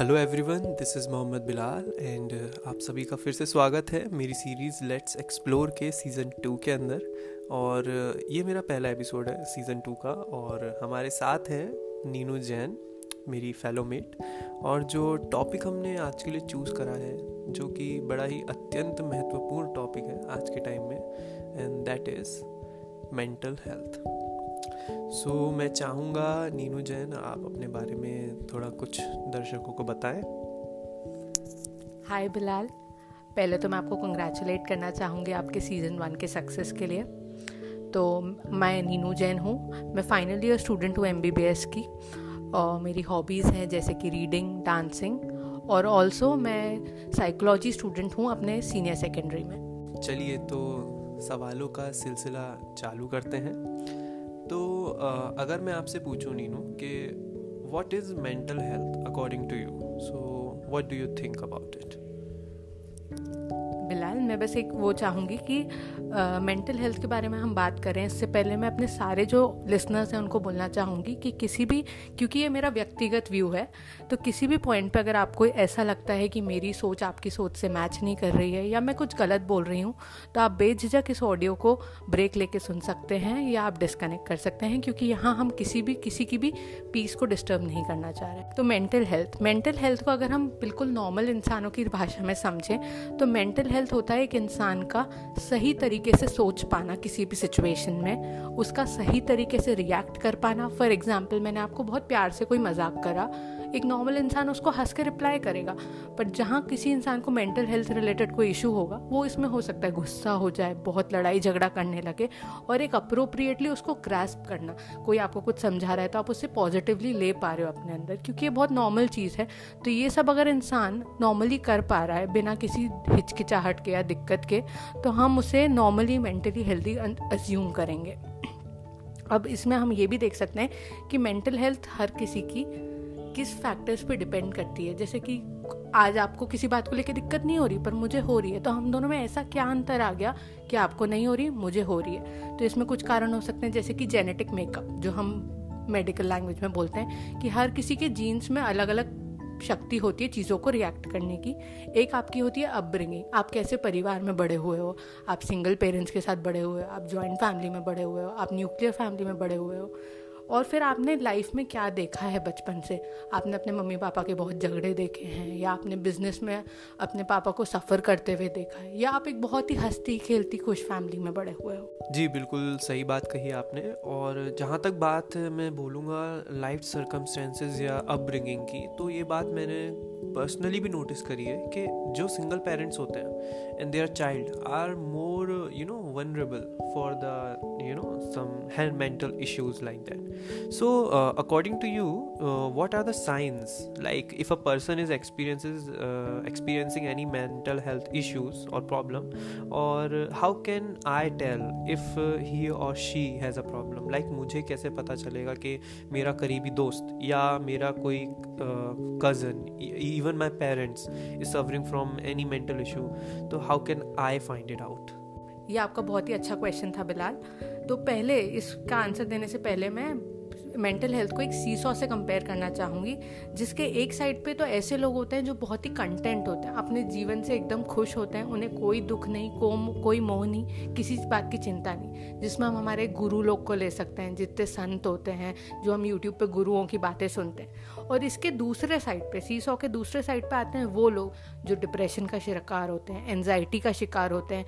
Hello everyone this is Mohammed Bilal and आप सभी का फिर से स्वागत है मेरी सीरीज़ लेट्स एक्सप्लोर के सीज़न टू के अंदर। और uh, ये मेरा पहला एपिसोड है सीज़न टू का और हमारे साथ हैं नीनू जैन मेरी फेलो मेट और जो टॉपिक हमने आज के लिए चूज़ करा है जो कि बड़ा ही अत्यंत महत्वपूर्ण टॉपिक है आज के टाइम में and that is mental health so so, मैं चाहूँगा नीनू जैन आप अपने बारे में थोड़ा कुछ दर्शकों को बताएँ। हाय बिलाल। पहले तो मैं आपको कंग्रेचुलेट करना चाहूँगी आपके सीज़न वन के सक्सेस के लिए। तो मैं नीनू जैन हूँ। मैं फाइनल ईयर स्टूडेंट हूँ एमबीबीएस की। और मेरी हॉबीज़ हैं जैसे कि रीडिंग डांसिंग और ऑल्सो मैं साइकोलॉजी स्टूडेंट हूँ अपने सीनियर सेकेंडरी में। चलिए तो सवालों का सिलसिला चालू करते हैं। तो अगर मैं आपसे पूछूँ नीनू कि what is mental health according to you so what do you think about it मैं बस एक वो चाहूँगी कि मेंटल uh, हेल्थ के बारे में हम बात करें। इससे पहले मैं अपने सारे जो लिसनर्स हैं उनको बोलना चाहूँगी कि किसी भी क्योंकि ये मेरा व्यक्तिगत व्यू है तो किसी भी पॉइंट पे अगर आपको ऐसा लगता है कि मेरी सोच आपकी सोच से मैच नहीं कर रही है या मैं कुछ गलत बोल रही हूँ तो आप बेझिझक इस ऑडियो को ब्रेक लेके सुन सकते हैं या आप डिस्कनेक्ट कर सकते हैं क्योंकि यहाँ हम किसी भी किसी की भी पीस को डिस्टर्ब नहीं करना चाह रहे। तो मेंटल हेल्थ मेंटल हेल्थ को अगर हम बिल्कुल नॉर्मल इंसानों की भाषा में समझें तो मेंटल हेल्थ होता है एक इंसान का सही तरीके से सोच पाना किसी भी सिचुएशन में, उसका सही तरीके से रिएक्ट कर पाना। फॉर एग्ज़ाम्पल मैंने आपको बहुत प्यार से कोई मज़ाक करा एक नॉर्मल इंसान उसको हंस के रिप्लाई करेगा पर जहाँ किसी इंसान को मेंटल हेल्थ रिलेटेड कोई इशू होगा, वो इसमें हो सकता है गुस्सा हो जाए, बहुत लड़ाई झगड़ा करने लगे और एक अप्रोप्रिएटली उसको ग्रैस्प करना। कोई आपको कुछ समझा रहा है तो आप उससे पॉजिटिवली ले पा रहे हो अपने अंदर, क्योंकि ये बहुत नॉर्मल चीज़ है। तो ये सब अगर इंसान नॉर्मली कर पा रहा है बिना किसी हिचकिचाहट के या दिक्कत के तो हम उसे नॉर्मली मेंटली हेल्दी अज्यूम करेंगे। अब इसमें हम ये भी देख सकते हैं कि मेंटल हेल्थ हर किसी की किस फैक्टर्स पे डिपेंड करती है? जैसे कि आज आपको किसी बात को लेकर दिक्कत नहीं हो रही, पर मुझे हो रही है तो हम दोनों में ऐसा क्या अंतर आ गया कि आपको नहीं हो रही, मुझे हो रही है? तो इसमें कुछ कारण हो सकते हैं, जैसे कि जेनेटिक मेकअप जो हम मेडिकल लैंग्वेज में बोलते हैं कि हर किसी के जीन्स में अलग अलग शक्ति होती है चीज़ों को रिएक्ट करने की। एक आपकी होती है अपब्रिंगिंग आप कैसे परिवार में बड़े हुए हो? आप सिंगल पेरेंट्स के साथ बड़े हुए हो? आप जॉइंट फैमिली में बड़े हुए हो? आप न्यूक्लियर फैमिली में बड़े हुए हो? और फिर आपने लाइफ में क्या देखा है बचपन से? आपने अपने मम्मी पापा के बहुत झगड़े देखे हैं, या आपने बिज़नेस में अपने पापा को सफ़र करते हुए देखा है, या आप एक बहुत ही हंसती, खेलती, खुश फैमिली में बड़े हुए हो? जी, बिल्कुल सही बात कही आपने, और जहाँ तक बात मैं बोलूँगा लाइफ सर्कमस्टेंसेज या अपब्रिंगिंग की तो ये बात मैंने पर्सनली भी नोटिस करी है कि जो सिंगल पेरेंट्स होते हैं and their child are more you know vulnerable for the you know some health mental issues like that so according to you what are the signs like if a person is experience experiencing any mental health issues or problem or how can I tell if he or she has a problem like मुझे कैसे पता चलेगा कि मेरा करीबी दोस्त या मेरा कोई cousin even my parents is suffering from from any mental issue तो how can I find it out? ये आपका बहुत ही अच्छा क्वेश्चन था बिलाल। तो पहले इसका आंसर देने से पहले मैं मेंटल हेल्थ को एक सीसॉ से कंपेयर करना चाहूँगी जिसके एक साइड पे तो ऐसे लोग होते हैं जो बहुत ही कंटेंट होते हैं अपने जीवन से एकदम खुश होते हैं उन्हें कोई दुख नहीं को, कोई मोह नहीं किसी बात की चिंता नहीं जिसमें हम हमारे गुरु लोग को ले सकते हैं जितने संत होते हैं जो हम यूट्यूब पर गुरुओं की बातें सुनते हैं। और इसके दूसरे साइड पर सीसॉ के दूसरे साइड पर आते हैं वो लोग जो डिप्रेशन का शिकार होते हैं एनजाइटी का शिकार होते हैं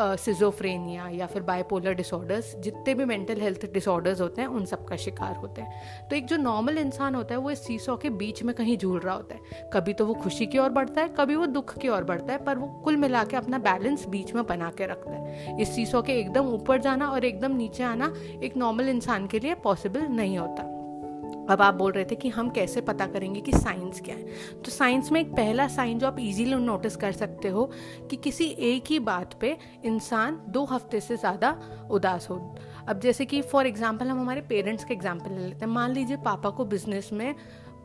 सिजोफ्रेनिया या फिर बायपोलर डिसऑर्डर्स जितने भी मेंटल हेल्थ डिसऑर्डर्स होते हैं, उन सब का शिकार होते हैं। तो एक जो नॉर्मल इंसान होता है, वो इस सीसो के बीच में कहीं झूल रहा होता है। कभी तो वो खुशी की ओर बढ़ता है, कभी वो दुख की ओर बढ़ता है, पर वो कुल मिला के अपना बैलेंस बीच में बना के रखता है। इस सीसो के एकदम ऊपर जाना और एकदम नीचे आना एक नॉर्मल इंसान के लिए पॉसिबल नहीं होता। अब आप बोल रहे थे कि हम कैसे पता करेंगे कि साइंस क्या है? तो साइंस में एक पहला साइन जो आप इजीली नोटिस कर सकते हो कि किसी एक ही बात पे इंसान दो हफ़्ते से ज़्यादा उदास हो। अब जैसे कि फॉर एग्जांपल हम हमारे पेरेंट्स के एग्जांपल ले लेते हैं। मान लीजिए पापा को बिज़नेस में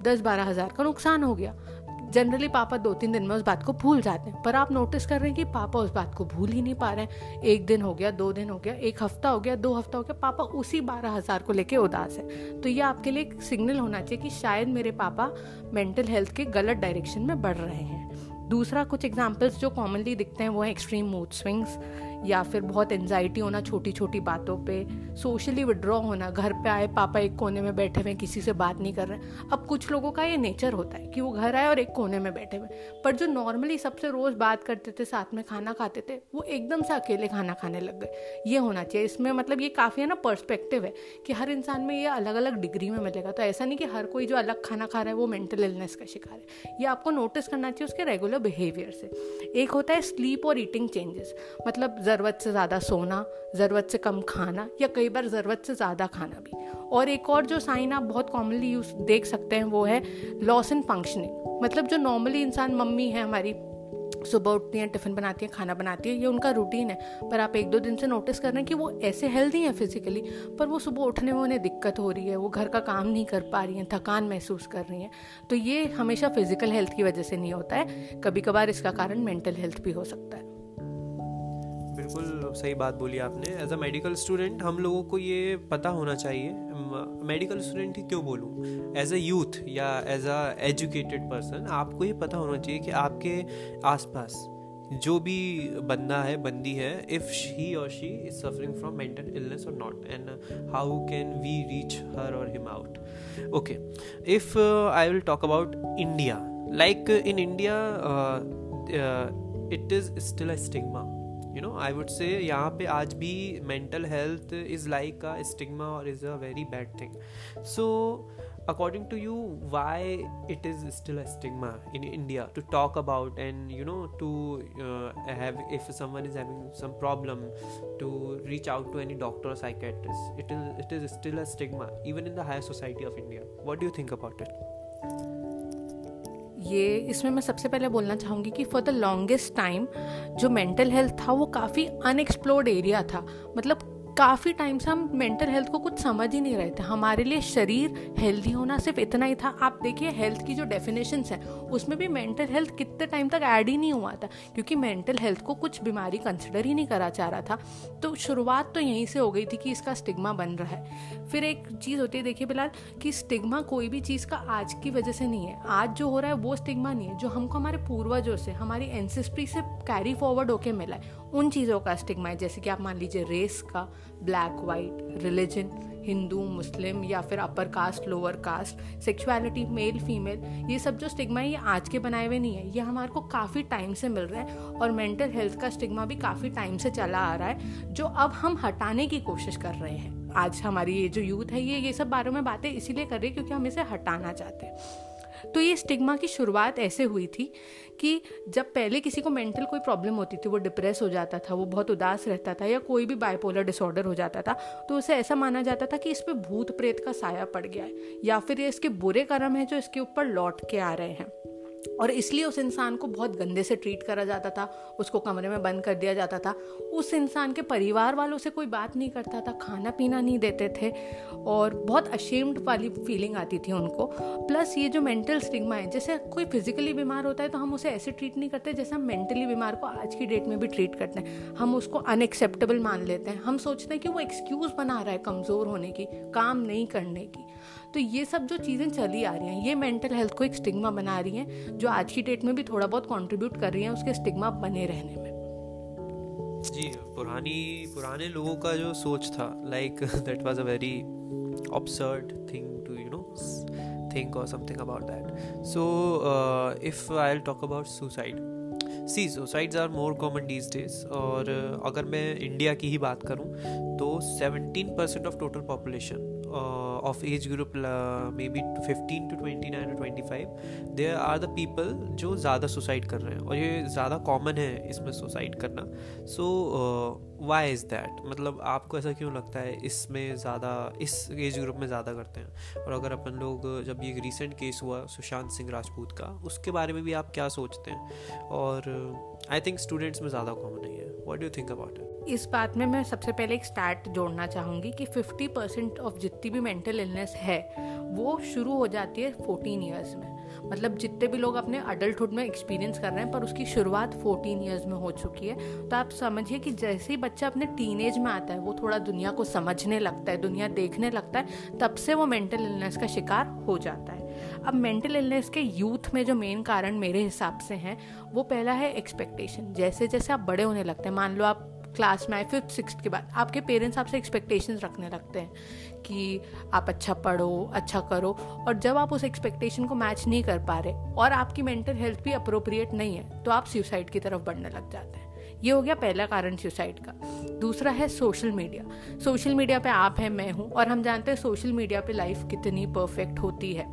दस बारह हज़ार का नुकसान हो गया। जनरली पापा दो तीन दिन में उस बात को भूल जाते हैं। पर आप नोटिस कर रहे हैं कि पापा उस बात को भूल ही नहीं पा रहे हैं। एक दिन हो गया, दो दिन हो गया, एक हफ़्ता हो गया, दो हफ़्ता हो गया, पापा उसी बारह हज़ार को लेके उदास है। तो ये आपके लिए एक सिग्नल होना चाहिए कि शायद मेरे पापा मेंटल हेल्थ के गलत डायरेक्शन में बढ़ रहे हैं। दूसरा कुछ एग्जाम्पल्स जो कॉमनली दिखते हैं, वो है एक्सट्रीम मूड स्विंग्स या फिर बहुत एनजाइटी होना छोटी छोटी बातों पे सोशली विड्रॉ होना, घर पे आए पापा एक कोने में बैठे हुए किसी से बात नहीं कर रहे अब कुछ लोगों का ये नेचर होता है कि वो घर आए और एक कोने में बैठे हुए पर जो नॉर्मली सबसे रोज़ बात करते थे, साथ में खाना खाते थे, वो एकदम से अकेले खाना खाने लग गए। ये होना चाहिए। इसमें मतलब ये काफ़ी है ना पर्सपेक्टिव है कि हर इंसान में ये अलग अलग डिग्री में मिलेगा। तो ऐसा नहीं कि हर कोई जो अलग खाना खा रहा है, वो मेंटल इलनेस का शिकार है। ये आपको नोटिस करना चाहिए उसके रेगुलर बिहेवियर से। एक होता है स्लीप और ईटिंग चेंजेस मतलब ज़रूरत से ज़्यादा सोना, ज़रूरत से कम खाना या कई बार ज़रूरत से ज़्यादा खाना भी। और एक और जो साइन आप बहुत कॉमनली यूज़ देख सकते हैं वो है लॉस इन फंक्शनिंग मतलब जो नॉर्मली इंसान मम्मी है हमारी, सुबह उठती हैं टिफ़िन बनाती हैं, खाना बनाती हैं, ये उनका रूटीन है। पर आप एक दो दिन से नोटिस कर रहे हैं कि वो ऐसे हेल्दी हैं फिजिकली पर वो सुबह उठने में उन्हें दिक्कत हो रही है, वो घर का काम नहीं कर पा रही हैं, थकान महसूस कर रही हैं। तो ये हमेशा फ़िज़िकल हेल्थ की वजह से नहीं होता है कभी कभार इसका कारण मेंटल हेल्थ भी हो सकता है। बिल्कुल सही बात बोली आपने। एज अ मेडिकल स्टूडेंट हम लोगों को ये पता होना चाहिए मेडिकल स्टूडेंट ही क्यों बोलूँ? एज अ यूथ या एज अ एजुकेटेड पर्सन आपको ये पता होना चाहिए कि आपके आसपास जो भी बंदा है, बंदी है if he or she is suffering from mental illness or not and how can we reach her or him out okay if I will talk about India like in India it is still a stigma you know I would say यहाँ पे आज भी mental health is like a stigma और is a very bad thing so according to you why it is still a stigma in india to talk about and you know to uh, have if someone is having some problem to reach out to any doctor or psychiatrist it is it is still a stigma even in the higher society of india what do you think about it ये इसमें मैं सबसे पहले बोलना चाहूँगी कि for the longest time जो mental health था वो काफ़ी अनएक्सप्लोर्ड एरिया था। मतलब काफ़ी टाइम से हम मेंटल हेल्थ को कुछ समझ ही नहीं रहे थे। हमारे लिए शरीर हेल्दी होना सिर्फ़ इतना ही था। आप देखिए हेल्थ की जो डेफिनेशन है, उसमें भी मेंटल हेल्थ कितने टाइम तक ऐड ही नहीं हुआ था, क्योंकि मेंटल हेल्थ को कुछ बीमारी कंसिडर ही नहीं करा चाह रहा था। तो शुरुआत तो यहीं से हो गई थी कि इसका स्टिग्मा बन रहा है। फिर एक चीज़ होती है, देखिए बिलाल, कि स्टिग्मा कोई भी चीज़ का आज की वजह से नहीं है। आज जो हो रहा है, वो स्टिग्मा नहीं है, जो हमको हमारे पूर्वजों से, हमारी एंसेस्ट्री से कैरी फॉरवर्ड होके मिला है, उन चीज़ों का स्टिग्मा है। जैसे कि आप मान लीजिए रेस का black, white, religion, Hindu, Muslim या फिर upper caste, lower caste, sexuality, male, female, ये सब जो स्टिग्मा है, ये आज के बनाए हुए नहीं है। ये हमारे को काफ़ी टाइम से मिल रहा है और मेंटल हेल्थ का स्टिग्मा भी काफ़ी टाइम से चला आ रहा है, जो अब हम हटाने की कोशिश कर रहे हैं। आज हमारी ये जो यूथ है, ये ये सब बारे में बातें इसीलिए कर रही है क्योंकि हम इसे हटाना चाहते हैं। तो ये स्टिग्मा की शुरुआत ऐसे हुई थी कि जब पहले किसी को मेंटल कोई प्रॉब्लम होती थी, वो डिप्रेस हो जाता था, वो बहुत उदास रहता था या कोई भी बाइपोलर डिसऑर्डर हो जाता था तो उसे ऐसा माना जाता था कि इस पर भूत प्रेत का साया पड़ गया है या फिर ये इसके बुरे कर्म है जो इसके ऊपर लौट के आ रहे हैं। और इसलिए उस इंसान को बहुत गंदे से ट्रीट करा जाता था, उसको कमरे में बंद कर दिया जाता था। उस इंसान के परिवार वालों से कोई बात नहीं करता था, खाना पीना नहीं देते थे और बहुत अशेम्ड वाली फीलिंग आती थी उनको। प्लस ये जो मेंटल स्टिग्मा है, जैसे कोई फिजिकली बीमार होता है तो हम उसे ऐसे ट्रीट नहीं करते जैसे हम मेंटली बीमार को आज की डेट में भी ट्रीट करते हैं। हम उसको अनएक्सेप्टेबल मान लेते हैं। हम सोचते हैं कि वो एक्सक्यूज़ बना रहा है कमज़ोर होने की, काम नहीं करने की। तो ये सब जो चीज़ें चली आ रही हैं, ये मेंटल हेल्थ को एक स्टिग्मा बना रही हैं, जो आज की डेट में भी थोड़ा बहुत कंट्रीब्यूट कर रही हैं उसके स्टिग्मा बने रहने में। जी, पुरानी, पुराने लोगों का जो सोच था like that was a very absurd thing to you know think or something about that so if I will talk about suicide see suicides are more common these days और अगर मैं इंडिया की ही बात करूँ तो 17 percent of total population of age group uh, maybe 15 to 29 or 25 there are the people जो ज़्यादा suicide कर रहे हैं और ये ज़्यादा कॉमन है इसमें सुसाइड करना। सो वाई इज़ दैट मतलब आपको ऐसा क्यों लगता है इसमें ज़्यादा इस एज ग्रुप में ज़्यादा करते हैं? और अगर अपन लोग जब ये रिसेंट केस हुआ सुशांत सिंह राजपूत का उसके बारे में भी आप क्या सोचते हैं? और आई थिंक स्टूडेंट्स में ज़्यादा कॉमन नहीं है what do think about it इस बात में मैं सबसे पहले एक स्टार्ट जोड़ना चाहूँगी कि 50 परसेंट ऑफ़ जितनी भी मेंटल इलनेस है, वो शुरू हो जाती है 14 ईयर्स में। मतलब जितने भी लोग अपने अडल्टहुड में एक्सपीरियंस कर रहे हैं, पर उसकी शुरुआत 14 ईयर्स में हो चुकी है। तो आप समझिए कि जैसे ही बच्चा अपने टीनेज में आता है, वो थोड़ा दुनिया को समझने लगता है, दुनिया देखने लगता है, तब से वो मेंटल इलनेस का शिकार हो जाता है। अब मेंटल इलनेस के यूथ में जो मेन कारण मेरे हिसाब से हैं, वो पहला है एक्सपेक्टेशन जैसे जैसे आप बड़े होने लगते हैं, मान लो आप क्लास में आए फिफ्थ सिक्स के बाद। आपके पेरेंट्स आपसे एक्सपेक्टेशंस रखने लगते हैं कि आप अच्छा पढ़ो अच्छा करो, और जब आप उस एक्सपेक्टेशन को मैच नहीं कर पा रहे और आपकी मेंटल हेल्थ भी अप्रोप्रिएट नहीं है तो आप सुसाइड की तरफ़ बढ़ने लग जाते हैं। ये हो गया पहला कारण सुसाइड का। दूसरा है सोशल मीडिया सोशल मीडिया पे आप हैं, मैं हूँ, और हम जानते हैं सोशल मीडिया पे लाइफ कितनी परफेक्ट होती है।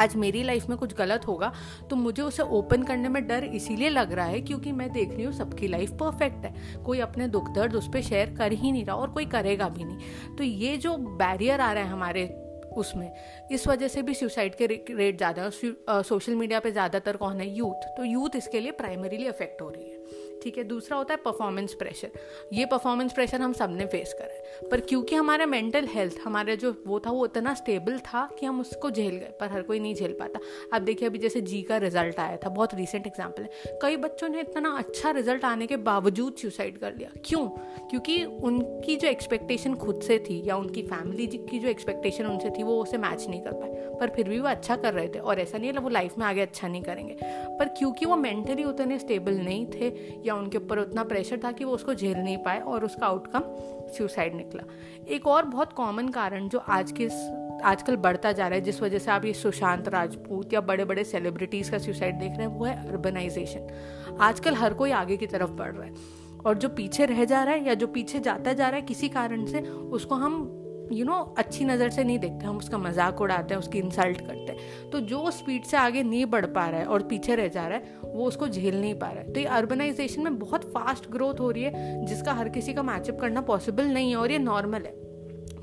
आज मेरी लाइफ में कुछ गलत होगा तो मुझे उसे ओपन करने में डर इसीलिए लग रहा है क्योंकि मैं देख रही हूँ सबकी लाइफ परफेक्ट है। कोई अपने दुख दर्द उस पर शेयर कर ही नहीं रहा और कोई करेगा भी नहीं। तो ये जो बैरियर आ रहा है हमारे उसमें, इस वजह से भी सुसाइड के रेट ज़्यादा है। सोशल मीडिया पे ज़्यादातर कौन है? यूथ तो यूथ इसके लिए प्राइमरीली अफेक्ट हो रही है। ठीक है, दूसरा होता है परफॉर्मेंस प्रेशर ये परफॉर्मेंस प्रेशर हम सबने फेस करा है. पर क्योंकि हमारा मेंटल हेल्थ हमारा जो वो था, वो इतना स्टेबल था कि हम उसको झेल गए, पर हर कोई नहीं झेल पाता. अब देखिए, अभी जैसे जी का रिज़ल्ट आया था, बहुत रिसेंट एग्ज़ाम्पल है. कई बच्चों ने इतना अच्छा रिज़ल्ट आने के बावजूद सुसाइड कर लिया. क्यों? क्योंकि उनकी जो एक्सपेक्टेशन खुद से थी, या उनकी फैमिली की जो एक्सपेक्टेशन उनसे थी, वो उसे मैच नहीं कर पाए. पर फिर भी वो अच्छा कर रहे थे, और ऐसा नहीं है वो लाइफ में आगे अच्छा नहीं करेंगे. पर क्योंकि वो मेंटली उतने स्टेबल नहीं थे या उनके ऊपर उतना प्रेशर था कि वो उसको झेल नहीं पाए और उसका आउटकम सुसाइड निकला। एक और बहुत कॉमन कारण जो आज के आजकल बढ़ता जा रहा है, जिस वजह से आप ये सुशांत राजपूत या बड़े बड़े सेलिब्रिटीज़ का सुसाइड देख रहे हैं, वो है अर्बनाइजेशन आजकल हर कोई आगे की तरफ़ बढ़ रहा है और जो पीछे रह जा रहा है या जो पीछे जाता जा रहा है किसी कारण से, उसको हम यू नो अच्छी नज़र से नहीं देखते, हम उसका मज़ाक उड़ाते हैं, उसकी इंसल्ट करते हैं। तो जो स्पीड से आगे नहीं बढ़ पा रहा है और पीछे रह जा रहा है, वो उसको झेल नहीं पा रहा है। तो ये अर्बनाइजेशन में बहुत फास्ट ग्रोथ हो रही है, जिसका हर किसी का मैचअप करना पॉसिबल नहीं है और ये नॉर्मल है।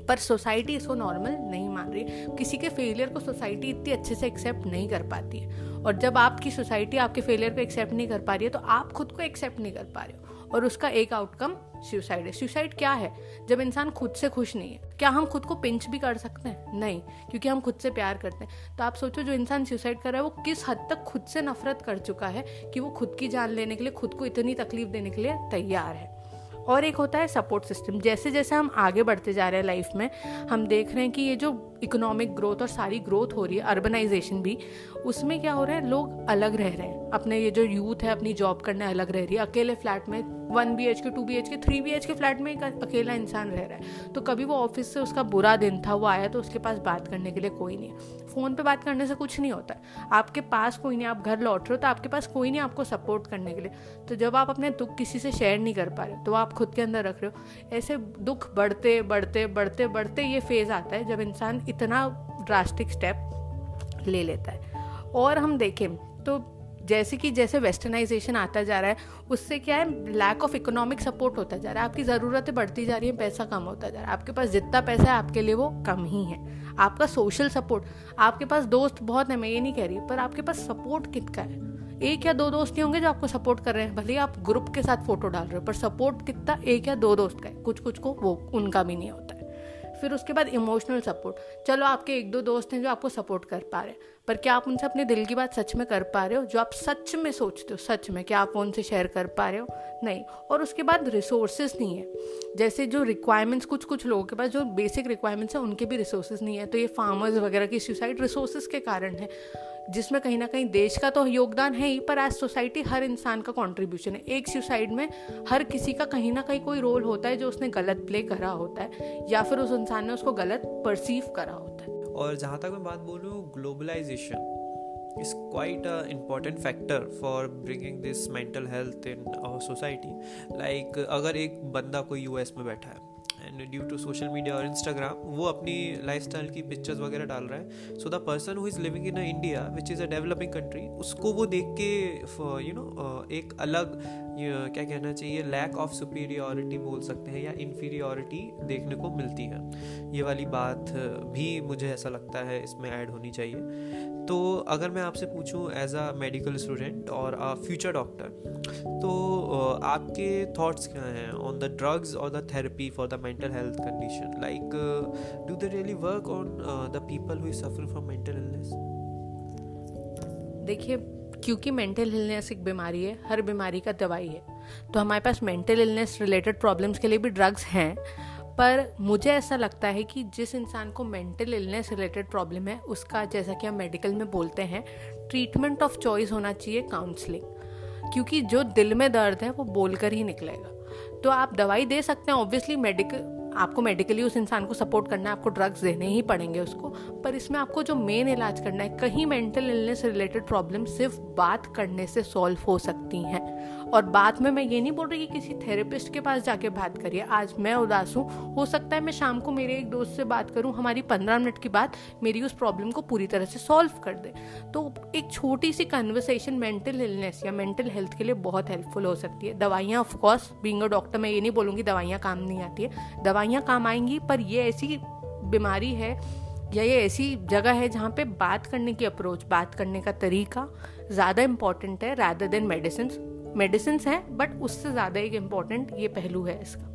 पर सोसाइटी इसको नॉर्मल नहीं मान रही किसी के फेलियर को सोसाइटी इतनी अच्छे से एक्सेप्ट नहीं कर पाती है। और जब आपकी सोसाइटी आपके फेलियर को एक्सेप्ट नहीं कर पा रही है तो आप खुद को एक्सेप्ट नहीं कर पा रहे हो। और उसका एक आउटकम सुसाइड है। सुसाइड क्या है? जब इंसान खुद से खुश नहीं है, क्या हम खुद को पिंच भी कर सकते हैं? नहीं, क्योंकि हम खुद से प्यार करते हैं। तो आप सोचो, जो इंसान सुसाइड कर रहा है, वो किस हद तक खुद से नफरत कर चुका है कि वो खुद की जान लेने के लिए, खुद को इतनी तकलीफ़ देने के लिए तैयार है? और एक होता है सपोर्ट सिस्टम जैसे जैसे हम आगे बढ़ते जा रहे हैं लाइफ में, हम देख रहे हैं कि ये जो इकोनॉमिक ग्रोथ और सारी ग्रोथ हो रही है अर्बनाइजेशन भी, उसमें क्या हो रहा है, लोग अलग रह रहे हैं। अपने ये जो यूथ है, अपनी जॉब करने अलग रह रही है। अकेले फ्लैट में one B H K two B H K three B H K flat में एक अकेला इंसान रह रहा है। तो कभी वो ऑफ़िस से उसका बुरा दिन था, वो आया तो उसके पास बात करने के लिए कोई नहीं है। फ़ोन पे बात करने से कुछ नहीं होता आपके पास कोई नहीं, आप घर लौट रहे हो तो आपके पास कोई नहीं आपको सपोर्ट करने के लिए। तो जब आप अपने दुख किसी से शेयर नहीं कर पा रहे तो आप खुद के अंदर रख रहे हो। ऐसे दुख बढ़ते बढ़ते बढ़ते बढ़ते ये फ़ेज़ आता है जब इंसान इतना ड्रास्टिक स्टेप ले लेता है। और हम देखें तो जैसे कि जैसे वेस्टर्नाइजेशन आता जा रहा है, उससे क्या है लैक ऑफ़ इकोनॉमिक सपोर्ट होता जा रहा है। आपकी ज़रूरतें बढ़ती जा रही हैं, पैसा कम होता जा रहा है। आपके पास जितना पैसा है, आपके लिए वो कम ही है। आपका सोशल सपोर्ट आपके पास दोस्त बहुत है, मैं ये नहीं कह रही, पर आपके पास सपोर्ट कितना है? एक या दो दोस्त ही होंगे जो आपको सपोर्ट कर रहे हैं। भले आप ग्रुप के साथ फ़ोटो डाल रहे हो, पर सपोर्ट कितना एक या दो दोस्त का है। कुछ कुछ को वो, उनका भी नहीं होता फिर उसके बाद इमोशनल सपोर्ट। चलो आपके एक दो दोस्त हैं जो आपको सपोर्ट कर पा रहे हैं। पर क्या आप उनसे अपने दिल की बात सच में कर पा रहे हो? जो आप सच में सोचते हो, सच में, क्या आप उनसे शेयर कर पा रहे हो? नहीं। और उसके बाद रिसोर्सेज नहीं है। जैसे जो रिक्वायरमेंट्स कुछ कुछ लोगों के पास जो बेसिक रिक्वायरमेंट्स हैं, उनके भी रिसोर्सेज नहीं है। तो ये फार्मर्स वगैरह की सुसाइड रिसोर्सेज के कारण है। जिसमें कहीं ना कहीं देश का तो योगदान है ही, पर एज सोसाइटी हर इंसान का कंट्रीब्यूशन है। एक सुसाइड में हर किसी का कहीं ना कहीं कोई रोल होता है जो उसने गलत प्ले करा होता है, या फिर उस इंसान ने उसको गलत परसीव करा होता है। और जहाँ तक मैं बात बोलूँ globalisation is quite a important factor for bringing this mental health in our society. Like, अगर एक बंदा कोई यूएस में बैठा है and due to social media और इंस्टाग्राम वो अपनी लाइफ स्टाइल की पिक्चर्स वगैरह डाल रहा है so the person who is living in India which is a developing country उसको वो देख के यू नो एक अलग क्या कहना चाहिए लैक ऑफ़ सुपीरियोरिटी बोल सकते हैं या इन्फीरियोरिटी देखने को मिलती है। ये वाली बात भी मुझे ऐसा लगता है इसमें ऐड होनी चाहिए। तो अगर मैं आपसे पूछूँ एज अ मेडिकल स्टूडेंट और अ फ्यूचर डॉक्टर तो आपके थॉट्स क्या हैं on the drugs or the therapy for the mental health condition like do they really work on the people who suffer from mental illness देखिए क्योंकि mental illness एक बीमारी है, हर बीमारी का दवाई है। तो हमारे पास मेंटल इलनेस रिलेटेड प्रॉब्लम्स के लिए भी ड्रग्स हैं, पर मुझे ऐसा लगता है कि जिस इंसान को मेंटल इलनेस रिलेटेड प्रॉब्लम है, उसका जैसा कि हम मेडिकल में बोलते हैं ट्रीटमेंट ऑफ़ चॉइस होना चाहिए काउंसलिंग क्योंकि जो दिल में दर्द है, वो बोलकर ही निकलेगा। तो आप दवाई दे सकते हैं ऑब्वियसली मेडिकल आपको मेडिकली उस इंसान को सपोर्ट करना है, आपको ड्रग्स देने ही पड़ेंगे उसको। पर इसमें आपको जो मेन इलाज करना है, कहीं मेंटल इलनेस रिलेटेड प्रॉब्लम सिर्फ़ बात करने से सॉल्व हो सकती हैं। और बाद में मैं ये नहीं बोल रही कि किसी थेरेपिस्ट के पास जाके बात करिए। आज मैं उदास हूँ। हो सकता है मैं शाम को मेरे एक दोस्त से बात करूँ, हमारी पंद्रह मिनट की बात मेरी उस प्रॉब्लम को पूरी तरह से सॉल्व कर दे। तो एक छोटी सी कन्वर्सेशन मेंटल इलनेस या मेंटल हेल्थ के लिए बहुत हेल्पफुल हो सकती है। दवाइयाँ ऑफकोर्स बींग डॉक्टर मैं ये नहीं बोलूँगी दवाइयाँ काम नहीं आती है। दवाइयाँ काम आएँगी, पर ये ऐसी बीमारी है या ये ऐसी जगह है जहाँ पे बात करने की अप्रोच बात करने का तरीका ज़्यादा इंपॉर्टेंट है रैदर देन मेडिसिन मेडिसिन हैं बट उससे ज़्यादा एक इंपॉर्टेंट ये पहलू है इसका।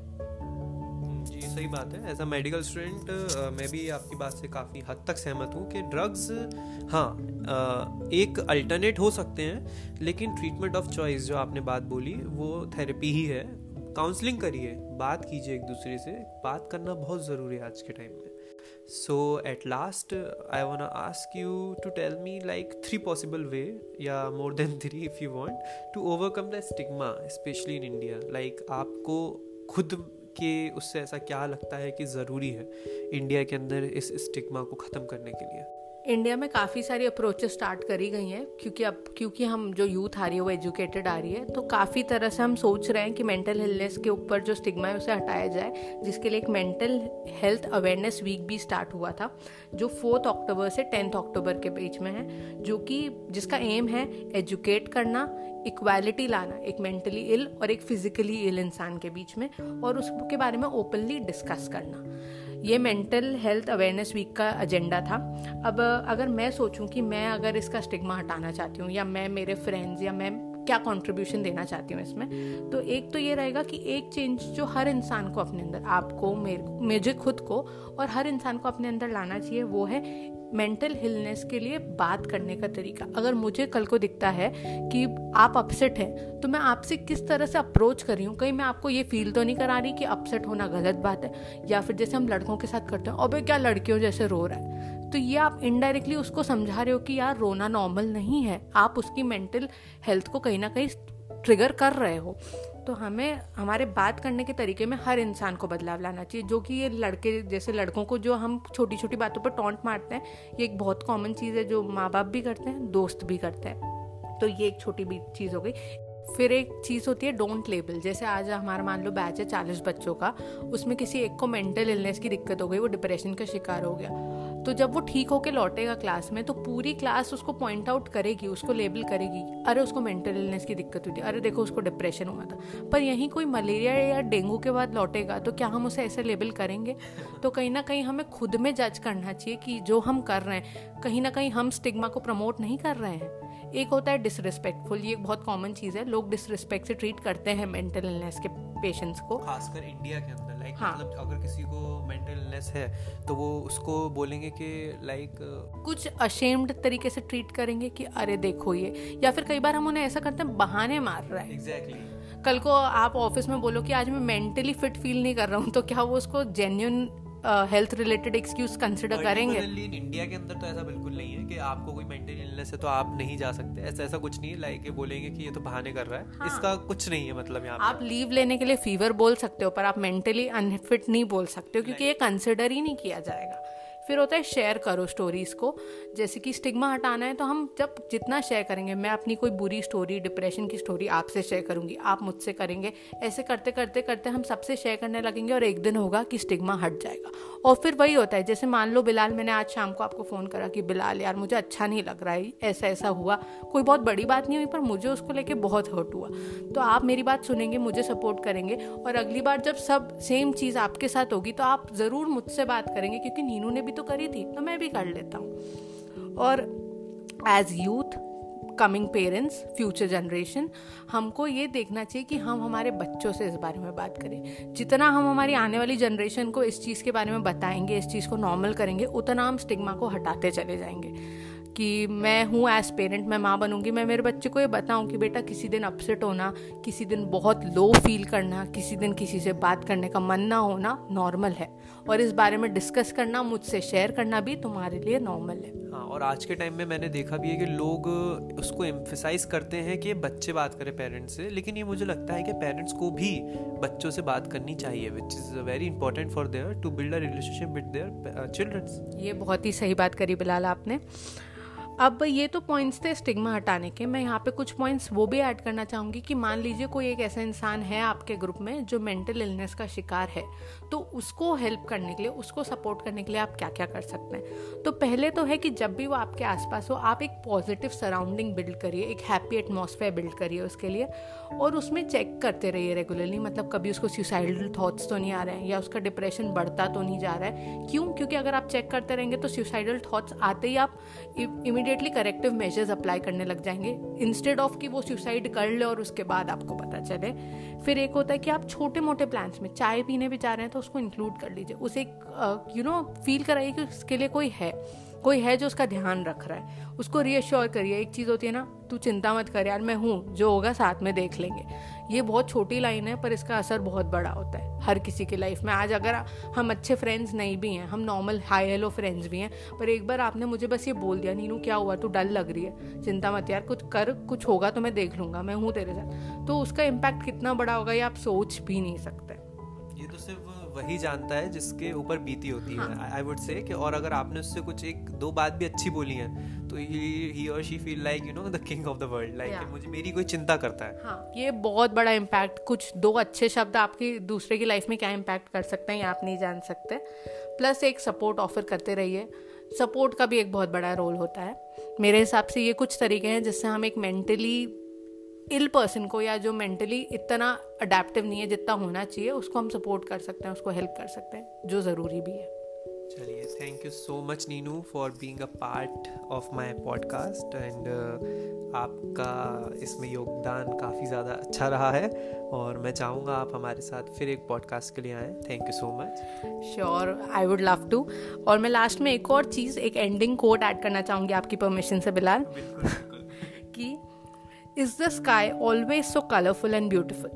जी सही बात है। एज अ मेडिकल स्टूडेंट मैं भी आपकी बात से काफ़ी हद तक सहमत हूँ कि ड्रग्स हाँ uh, एक अल्टरनेट हो सकते हैं लेकिन ट्रीटमेंट ऑफ़ चॉइस जो आपने बात बोली वो थेरेपी ही है। काउंसलिंग करिए बात कीजिए एक दूसरे से। बात करना बहुत ज़रूरी है आज के टाइम में। So at last I want ask you to tell me like three possible way या more than three if you want to overcome the stigma specially in India like आपको खुद के उससे ऐसा क्या लगता है कि ज़रूरी है इंडिया के अंदर इस स्टिग्मा को ख़त्म करने के लिए? इंडिया में काफ़ी सारी अप्रोचेस स्टार्ट करी गई हैं, क्योंकि अब, क्योंकि हम जो यूथ आ रही है, वो एजुकेटेड आ रही है तो काफ़ी तरह से हम सोच रहे हैं कि मेंटल हेल्थनेस के ऊपर जो स्टिग्मा है, उसे हटाया जाए, जिसके लिए एक मेंटल हेल्थ अवेयरनेस वीक भी स्टार्ट हुआ था, जो फोर्थ अक्टूबर से टेंथ अक्टूबर के बीच में है, जो कि, जिसका एम है एजुकेट करना इक्वालिटी लाना, एक मेंटली इल और एक फिजिकली इल इंसान के बीच में, और उसके बारे में ओपनली डिस्कस करना। ये मेंटल हेल्थ अवेयरनेस वीक का एजेंडा था। अब अगर मैं सोचूं कि मैं अगर इसका स्टिग्मा हटाना चाहती हूँ या मैं मेरे फ्रेंड्स या मैं क्या कंट्रीब्यूशन देना चाहती हूँ इसमें? तो एक तो ये रहेगा कि एक चेंज जो हर इंसान को अपने अंदर, आपको, मेरे मुझे खुद को और हर इंसान को अपने अंदर लाना चाहिए, वो है मेंटल हिलनेस के लिए बात करने का तरीका। अगर मुझे कल को दिखता है कि आप अपसेट हैं तो मैं आपसे किस तरह से अप्रोच कर रही हूँ? कहीं मैं आपको ये फील तो नहीं करा रही कि अपसेट होना गलत बात है, या फिर जैसे हम लड़कों के साथ करते हैं, अबे, क्या लड़कियों जैसे रो रहा है? तो ये आप इनडायरेक्टली उसको समझा रहे हो कि यार, रोना नॉर्मल नहीं है। आप उसकी मेंटल हेल्थ को कहीं ना कहीं ट्रिगर कर रहे हो। तो हमें, हमारे बात करने के तरीके में हर इंसान को बदलाव लाना चाहिए। जो कि ये लड़के जैसे लड़कों को जो हम छोटी छोटी बातों पर टॉन्ट मारते हैं, ये एक बहुत कॉमन चीज़ है जो माँ बाप भी करते हैं, दोस्त भी करते हैं। तो ये एक छोटी चीज़ हो गई। फिर एक चीज़ होती है डोंट लेबल जैसे आज हमारा मान लो बैच है चालीस बच्चों का, उसमें किसी एक को मेंटल इलनेस की दिक्कत हो गई, वो डिप्रेशन का शिकार हो गया। तो जब वो ठीक होके लौटेगा क्लास में तो पूरी क्लास उसको पॉइंट आउट करेगी, उसको लेबल करेगी। अरे, उसको मेंटल इलनेस की दिक्कत हुई थी। अरे, देखो, उसको डिप्रेशन हुआ था। पर यहीं कोई मलेरिया या डेंगू के बाद लौटेगा तो क्या हम उसे ऐसे लेबल करेंगे? तो कहीं ना कहीं हमें खुद में जज करना चाहिए कि जो हम कर रहे हैं, कहीं ना कहीं हम स्टिग्मा को प्रमोट नहीं कर रहे हैं। एक होता है डिसरिस्पेक्टफुल ये बहुत कॉमन चीज़ है। लोग डिसरिस्पेक्ट से ट्रीट करते हैं मेंटल इलनेस के पेशेंट्स को। खासकर इंडिया के अंदर लाइक हाँ. मतलब अगर किसी को मेंटल इलनेस है तो वो उसको बोलेंगे कि लाइक कुछ अशेम्ड तरीके से ट्रीट करेंगे कि अरे देखो ये। या फिर कई बार हम उन्हें ऐसा करते हैं बहाने मार रहा है। Exactly exactly. कल को आप ऑफ़िस में बोलो कि आज मैं मेंटली फिट फील नहीं कर रहा हूँ। तो क्या वो उसको genuine health related excuse consider करेंगे। इंडिया के अंदर तो ऐसा बिल्कुल नहीं है कि आपको कोई मेंटल इलनेस है तो आप नहीं जा सकते। ऐसा ऐसा कुछ नहीं है लाइक बोलेंगे कि ये तो बहाने कर रहा है। हाँ. इसका कुछ नहीं है मतलब यहाँ आप लीव लेने के लिए फीवर बोल सकते हो पर आप मेंटली अनफिट नहीं बोल सकते हो क्योंकि ये कंसिडर ही नहीं किया जाएगा। फिर होता है शेयर करो स्टोरीज़ को। जैसे कि स्टिग्मा हटाना है तो हम जब जितना शेयर करेंगे, मैं अपनी कोई बुरी स्टोरी डिप्रेशन की स्टोरी आपसे शेयर करूँगी, आप मुझसे करेंगे। ऐसे करते करते करते हम सबसे शेयर करने लगेंगे और एक दिन होगा कि स्टिग्मा हट जाएगा। और फिर वही होता है, जैसे मान लो बिलाल, मैंने आज शाम को आपको फ़ोन करा कि बिलाल, यार मुझे अच्छा नहीं लग रहा है, ऐसा ऐसा हुआ। कोई बहुत बड़ी बात नहीं हुई, पर मुझे उसको लेके बहुत हर्ट हुआ। तो आप मेरी बात सुनेंगे, मुझे सपोर्ट करेंगे और अगली बार जब सब सेम चीज़ आपके साथ होगी तो आप ज़रूर मुझसे बात करेंगे, क्योंकि नीनू ने भी तो करी थी तो मैं भी कर लेता हूँ। और as youth coming parents future generation हमको ये देखना चाहिए कि हम हमारे बच्चों से इस बारे में बात करें। जितना हम हमारी आने वाली जनरेशन को इस चीज़ के बारे में बताएँगे, इस चीज़ को नॉर्मल करेंगे, उतना हम स्टिग्मा को हटाते चले जाएँगे। कि मैं हूँ एज पेरेंट मैं माँ बनूँगी। मैं मेरे बच्चे को ये बताऊँ कि बेटा किसी दिन अपसेट होना किसी दिन बहुत लो फील करना किसी दिन किसी से बात करने का मन ना होना नॉर्मल है। और इस बारे में डिस्कस करना मुझसे शेयर करना भी तुम्हारे लिए नॉर्मल है। हाँ और आज के टाइम में मैंने देखा भी है कि लोग उसको एम्फिसाइज करते हैं कि बच्चे बात करें पेरेंट्स से लेकिन ये मुझे लगता है कि पेरेंट्स को भी बच्चों से बात करनी चाहिए which is very important for their to build a relationship with their childrens ये बहुत ही सही बात करी बिलाल आपने। अब ये तो पॉइंट्स थे स्टिग्मा हटाने के। मैं यहाँ पे कुछ पॉइंट्स वो भी ऐड करना चाहूँगी कि मान लीजिए कोई एक ऐसा इंसान है आपके ग्रुप में जो मेंटल इलनेस का शिकार है तो उसको हेल्प करने के लिए, उसको सपोर्ट करने के लिए आप क्या क्या कर सकते हैं? तो पहले तो है कि जब भी वो आपके आसपास हो, आप एक पॉजिटिव सराउंडिंग बिल्ड करिए, एक हैप्पी एटमोसफेयर बिल्ड करिए उसके लिए और उसमें चेक करते रहिए रेगुलरली मतलब कभी उसको सुसाइडल थाट्स तो नहीं आ रहे हैं या उसका डिप्रेशन बढ़ता तो नहीं जा रहा है। क्यों? क्योंकि अगर आप चेक करते रहेंगे तो सुसाइडल थाट्स आते ही आप इमिडिएटली करेक्टिव मेजर्स अप्लाई करने लग जाएँगे। इंस्टेड ऑफ़ कि वो सुसाइड कर ले और उसके बाद आपको पता चले। फिर एक होता है कि आप छोटे मोटे प्लान्स में चाय पीने भी जा रहे हैं तो उसको इंक्लूड कर लीजिए। उसे यू नो फील कराइए कि उसके लिए कोई है। कोई है जो उसका ध्यान रख रहा है। उसको रीअश्योर करिए। एक चीज़ होती है ना, तू चिंता मत कर यार, मैं हूँ, जो होगा साथ में देख लेंगे। ये बहुत छोटी लाइन है, पर इसका असर बहुत बड़ा होता है हर किसी की लाइफ में। आज अगर हम अच्छे फ्रेंड्स नहीं भी हैं, हम नॉर्मल हाई हेलो फ्रेंड्स भी हैं, पर एक बार आपने मुझे बस ये बोल दिया, नीनू, क्या हुआ? तू डल लग रही है। चिंता मत यार, कुछ कर, कुछ होगा तो मैं देख लूँगा, मैं हूँ तेरे साथ। तो उसका इम्पैक्ट कितना बड़ा होगा ये आप सोच भी नहीं सकते। ये तो सिर्फ़ वही जानता है जिसके ऊपर बीती होती है। आई वुड से कि और अगर आपने उससे कुछ एक दो बात भी अच्छी बोली है तो he or she feel like you know the king of the world like मुझे मेरी कोई चिंता करता है। हाँ ये बहुत बड़ा इम्पैक्ट कुछ दो अच्छे शब्द आपकी दूसरे की लाइफ में क्या इम्पैक्ट कर सकते हैं ये आप नहीं जान सकते। प्लस एक सपोर्ट ऑफ़र करते रहिए। सपोर्ट का भी एक बहुत बड़ा रोल होता है। मेरे हिसाब से ये कुछ तरीके हैं जिससे हम एक मेंटली इल पर्सन को या जो मेंटली इतना अडेप्टिव नहीं है जितना होना चाहिए उसको हम सपोर्ट कर सकते हैं उसको हेल्प कर सकते हैं जो ज़रूरी भी है। चलिए thank you so much Neenu for being a part of my podcast and आपका इसमें योगदान काफ़ी ज़्यादा अच्छा रहा है और मैं चाहूँगा आप हमारे साथ फिर एक पॉडकास्ट के लिए आएँ। Thank you so much sure I would love to और मैं लास्ट में एक और चीज़ एक एंडिंग कोट ऐड करना चाहूँगी आपकी परमिशन से बिलाल। कि Is the sky always so colorful and beautiful?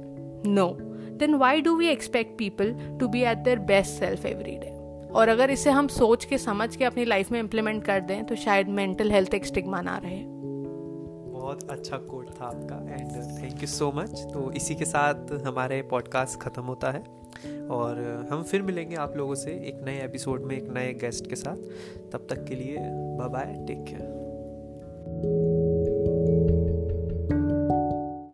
No. Then why do we expect people to be at their best self every day? और अगर इसे हम सोच के, समझ के अपनी लाइफ में इम्प्लीमेंट कर दें तो शायद मेंटल हेल्थ एक स्टिग्मा ना रहे बहुत अच्छा कोट था आपका and thank you so much तो इसी के साथ हमारे पॉडकास्ट ख़त्म होता है और हम फिर मिलेंगे आप लोगों से एक नए एपिसोड में, एक नए गेस्ट के साथ तब तक के लिए बाय बाय टेक केयर